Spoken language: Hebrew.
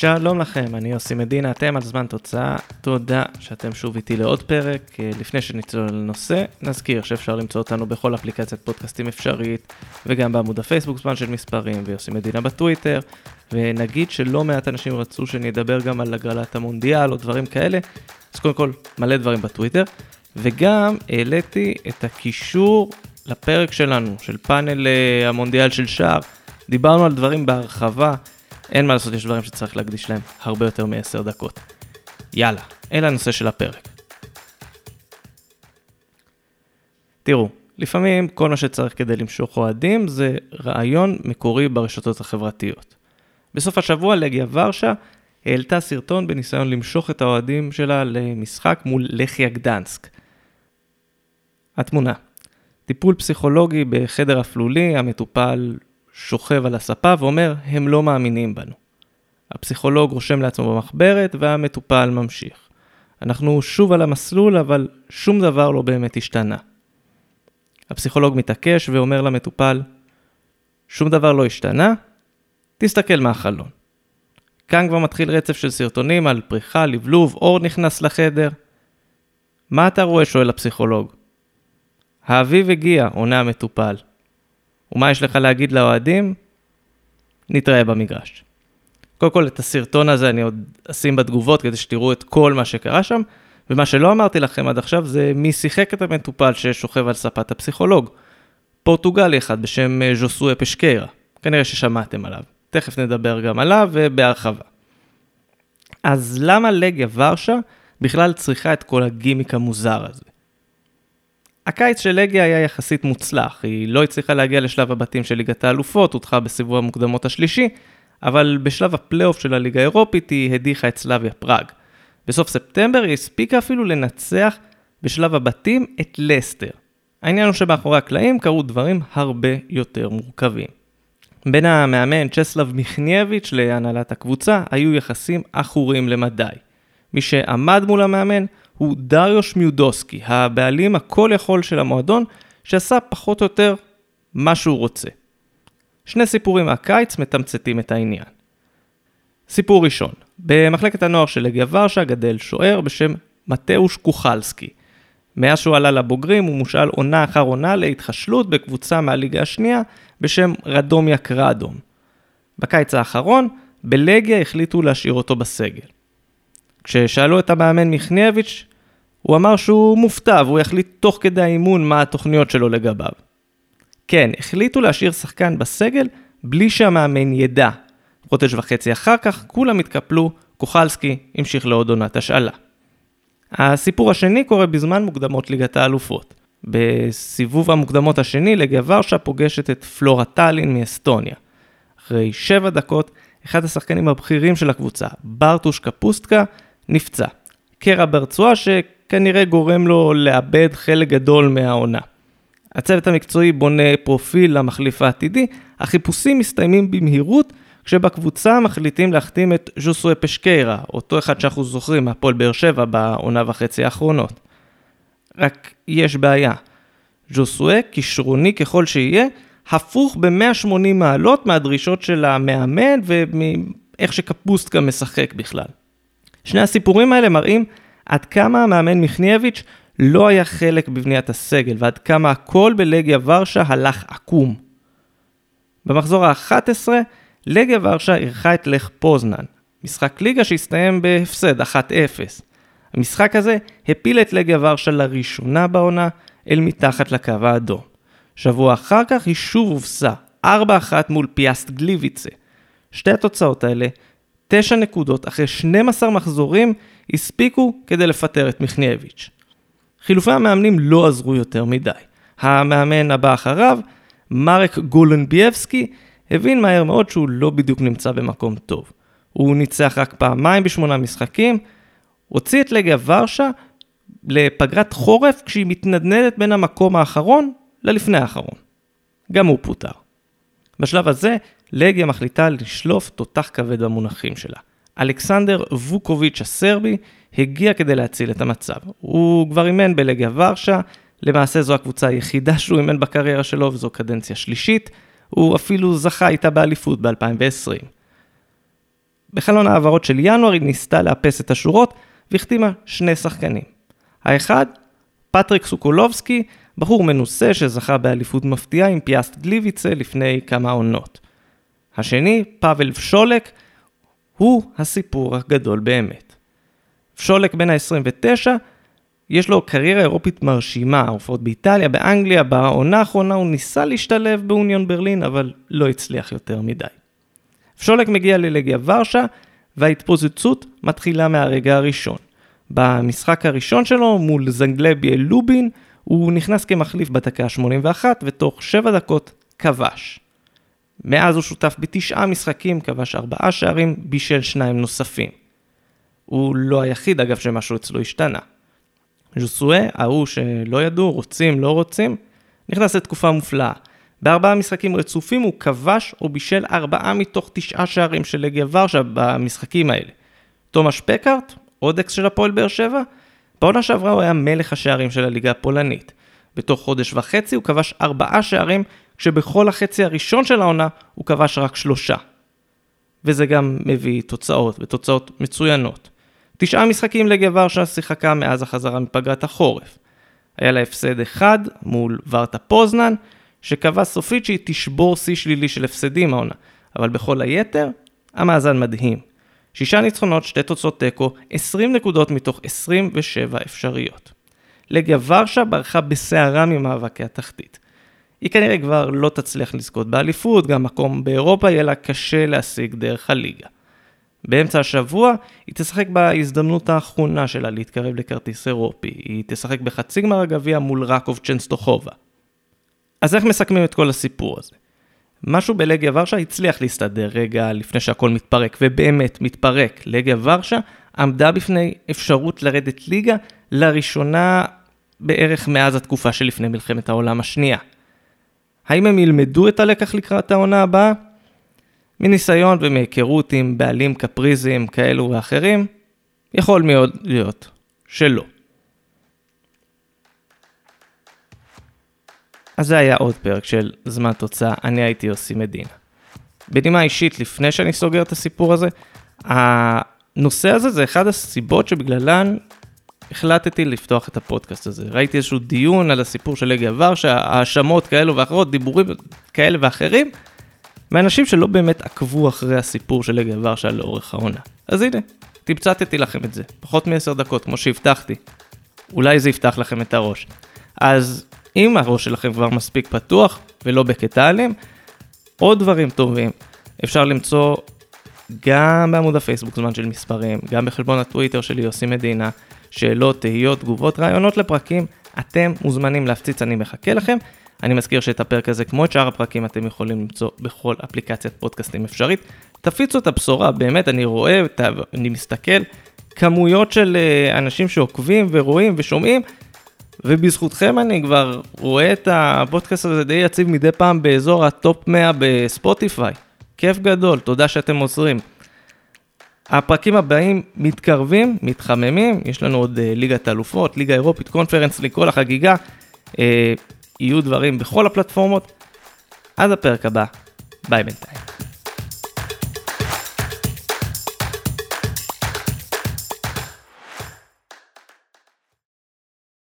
שלום לכם, אני יוסי מדינה, אתם על זמן תוצאה. תודה שאתם שוב איתי לעוד פרק. אה, לפני שנצלול לנושא, נזכיר שאפשר למצוא אותנו בכל אפליקציית פודקאסטים אפשרית, וגם בעמוד הפייסבוק זמן של מספרים, ויוסי מדינה בטוויטר. ונגיד שלא מעט אנשים רצו שאני אדבר גם על הגרלת המונדיאל או דברים כאלה, אז קודם כל, מלא דברים בטוויטר. וגם העליתי את הקישור לפרק שלנו, של פאנל אה, המונדיאל של שער. דיברנו על דברים בהרחבה. אין מה לעשות, יש דברים שצריך להקדיש להם הרבה יותר מ-10 דקות. יאללה, אלה הנושא של הפרק. תראו, לפעמים כל מה שצריך כדי למשוך אוהדים זה רעיון מקורי ברשתות החברתיות. בסוף השבוע לגיה ורשה העלתה סרטון בניסיון למשוך את האוהדים שלה למשחק מול לחיה גדנסק. התמונה טיפול פסיכולוגי בחדר אפלולי, המטופל שוכב על הספה ואומר, הם לא מאמינים בנו. הפסיכולוג רושם לעצמו במחברת והמטופל ממשיך. אנחנו שוב על המסלול, אבל שום דבר לא באמת השתנה. הפסיכולוג מתעקש ואומר למטופל, שום דבר לא השתנה? תסתכל מהחלון. כאן כבר מתחיל רצף של סרטונים על פריחה, לבלוב, אור נכנס לחדר. מה אתה רואה? שואל הפסיכולוג. האביב הגיע, עונה המטופל. ומה יש לך להגיד לאוהדים? נתראה במגרש. קודם כל, את הסרטון הזה אני עוד אשים בתגובות כדי שתראו את כל מה שקרה שם, ומה שלא אמרתי לכם עד עכשיו זה מי שיחק את המטופל ששוכב על ספת הפסיכולוג. פורטוגלי אחד בשם אה, ז'וסואה פשקיירה, כנראה ששמעתם עליו. תכף נדבר גם עליו ובהרחבה. אז למה לגיה ורשה בכלל צריכה את כל הגימיק המוזר הזה? הקיץ של לגיה היה יחסית מוצלח, היא לא הצליחה להגיע לשלב הבתים של ליגת האלופות, הודחה בסיבוב המוקדמות השלישי, אבל בשלב הפלייאוף של הליגה האירופית היא הדיחה את סלאביה פראג. בסוף ספטמבר היא הספיקה אפילו לנצח בשלב הבתים את לסטר. העניין הוא שמאחורי הקלעים קרו דברים הרבה יותר מורכבים. בין המאמן צ'סלב מיכניאביץ' להנהלת הקבוצה היו יחסים עכורים למדי. מי שעמד מול המאמן הוא דריוש מיודוסקי, הבעלים הכל יכול של המועדון, שעשה פחות או יותר מה שהוא רוצה. שני סיפורים מהקיץ מתמצתים את העניין. סיפור ראשון, במחלקת הנוער של לגיה ורשה גדל שוער בשם מתאוש קוחלסקי. מאז שהוא עלה לבוגרים הוא מושאל עונה אחר עונה להתחשלות בקבוצה מהליגה השנייה בשם רדומיה קראדום. בקיץ האחרון, בלגיה החליטו להשאיר אותו בסגל. כששאלו את המאמן מיכניאביץ', הוא אמר שהוא מופתע והוא יחליט תוך כדי האימון מה התוכניות שלו לגביו. כן, החליטו להשאיר שחקן בסגל בלי שהמאמן ידע. חודש וחצי אחר כך כולם התקפלו, קוחלסקי המשיך לעוד עונת השאלה. הסיפור השני קורה בזמן מוקדמות ליגת האלופות. בסיבוב המוקדמות השני, לגיה ורשה פוגשת את פלורה טאלין מאסטוניה. אחרי שבע דקות, אחד השחקנים הבכירים של הקבוצה, ברטוש קפוסטקה, נפצע. קרע ברצועה שכנראה גורם לו לאבד חלק גדול מהעונה. הצוות המקצועי בונה פרופיל למחליף העתידי, החיפושים מסתיימים במהירות, כשבקבוצה מחליטים להחתים את ז'וסוי פשקיירה, אותו אחד שאנחנו זוכרים מהפועל באר שבע בעונה וחצי האחרונות. רק יש בעיה. ז'וסוי, כישרוני ככל שיהיה, הפוך ב-180 מעלות מהדרישות של המאמן ומאיך שקפוסטקה משחק בכלל. שני הסיפורים האלה מראים עד כמה המאמן מיכניאביץ' לא היה חלק בבניית הסגל, ועד כמה הכל בלגיה ורשה הלך עקום. במחזור ה-11, לגיה ורשה אירחה את לך פוזנן, משחק ליגה שהסתיים בהפסד 1-0. המשחק הזה הפיל את לגיה ורשה לראשונה בעונה אל מתחת לקו האדום. שבוע אחר כך היא שוב הובסה, 4-1 מול פיאסט גליביצה. שתי התוצאות האלה תשע נקודות אחרי 12 מחזורים הספיקו כדי לפטר את מיכניאביץ'. חילופי המאמנים לא עזרו יותר מדי. המאמן הבא אחריו, מרק גולנביאבסקי, הבין מהר מאוד שהוא לא בדיוק נמצא במקום טוב. הוא ניצח רק פעמיים בשמונה משחקים, הוציא את לגיה ורשה לפגרת חורף כשהיא מתנדנדת בין המקום האחרון ללפני האחרון. גם הוא פוטר. בשלב הזה לגיה מחליטה לשלוף תותח כבד במונחים שלה. אלכסנדר ווקוביץ' הסרבי הגיע כדי להציל את המצב. הוא כבר אימן בלגיה ורשה, למעשה זו הקבוצה היחידה שהוא אימן בקריירה שלו וזו קדנציה שלישית, הוא אפילו זכה איתה באליפות ב-2020. בחלון ההעברות של ינואר היא ניסתה לאפס את השורות והחתימה שני שחקנים. האחד, פטריק סוקולובסקי, בחור מנוסה שזכה באליפות מפתיעה עם פיאסט גליביצה לפני כמה עונות. השני, פאבל פשולק, הוא הסיפור הגדול באמת. פשולק בן ה-29, יש לו קריירה אירופית מרשימה, הופעות באיטליה, באנגליה, בעונה האחרונה הוא ניסה להשתלב באוניון ברלין, אבל לא הצליח יותר מדי. פשולק מגיע ללגיה ורשה, וההתפוצצות מתחילה מהרגע הראשון. במשחק הראשון שלו מול זנגלביה לובין, הוא נכנס כמחליף בדקה ה-81, ותוך 7 דקות כבש. מאז הוא שותף בתשעה משחקים, כבש ארבעה שערים, בישל שניים נוספים. הוא לא היחיד, אגב, שמשהו אצלו השתנה. ז'וסואה, ההוא שלא ידעו, רוצים, לא רוצים, נכנס לתקופה מופלאה. בארבעה משחקים רצופים הוא כבש או בישל ארבעה מתוך תשעה שערים של לגיה ורשה במשחקים האלה. תומש פקארט, עוד אקס של הפועל באר שבע, בעונה שעברה הוא היה מלך השערים של הליגה הפולנית. בתוך חודש וחצי הוא כבש ארבעה שערים, כשבכל החצי הראשון של העונה הוא כבש רק שלושה. וזה גם מביא תוצאות, ותוצאות מצוינות. תשעה משחקים לגיה ורשה שיחקה מאז החזרה מפגרת החורף. היה לה הפסד אחד מול ורטה פוזנן, שקבע סופית שהיא תשבור שיא שלילי של הפסדים העונה, אבל בכל היתר, המאזן מדהים. שישה ניצחונות, שתי תוצאות תיקו, 20 נקודות מתוך 27 אפשריות. לגיה ורשה ברחה בסערה ממאבקי התחתית. היא כנראה כבר לא תצליח לזכות באליפות, גם מקום באירופה יהיה לה קשה להשיג דרך הליגה. באמצע השבוע היא תשחק בהזדמנות האחרונה שלה להתקרב לכרטיס אירופי. היא תשחק בחצי גמר הגביע מול רקוב צ'נסטוחובה. אז איך מסכמים את כל הסיפור הזה? משהו בלגיה ורשה הצליח להסתדר רגע לפני שהכל מתפרק, ובאמת מתפרק. לגיה ורשה עמדה בפני אפשרות לרדת ליגה לראשונה בערך מאז התקופה שלפני מלחמת העולם השנייה. האם הם ילמדו את הלקח לקראת העונה הבאה? מניסיון ומהיכרות עם בעלים קפריזיים כאלו ואחרים, יכול מאוד להיות שלא. אז זה היה עוד פרק של זמן תוצאה, אני הייתי יוסי מדינה. בנימה אישית, לפני שאני סוגר את הסיפור הזה, הנושא הזה זה אחד הסיבות שבגללן החלטתי לפתוח את הפודקאסט הזה. ראיתי איזשהו דיון על הסיפור של לגיה ורשה, האשמות כאלו ואחרות, דיבורים כאלה ואחרים, מאנשים שלא באמת עקבו אחרי הסיפור של לגיה ורשה לאורך העונה. אז הנה, תמצתתי לכם את זה, פחות מעשר דקות, כמו שהבטחתי. אולי זה יפתח לכם את הראש. אז אם הראש שלכם כבר מספיק פתוח ולא בקטע אלים, עוד דברים טובים אפשר למצוא גם בעמוד הפייסבוק זמן של מספרים, גם בחשבון הטוויטר שלי יוסי מדינה, שאלות, תהיות, תגובות, רעיונות לפרקים, אתם מוזמנים להפציץ, אני מחכה לכם. אני מזכיר שאת הפרק הזה, כמו את שאר הפרקים, אתם יכולים למצוא בכל אפליקציית פודקאסטים אפשרית. תפיצו את הבשורה, באמת, אני רואה, אני מסתכל, כמויות של אה, אנשים שעוקבים ורואים ושומעים, ובזכותכם אני כבר רואה את הפודקאסט הזה די יציב מדי פעם באזור ה top 100 בספוטיפיי. כיף גדול, תודה שאתם עוזרים. הפרקים הבאים מתקרבים, מתחממים, יש לנו עוד אה, ליגת אלופות, ליגה אירופית, קונפרנס ליג, כל החגיגה. Uh, יהיו דברים בכל הפלטפורמות. עד הפרק הבא, ביי בינתיים.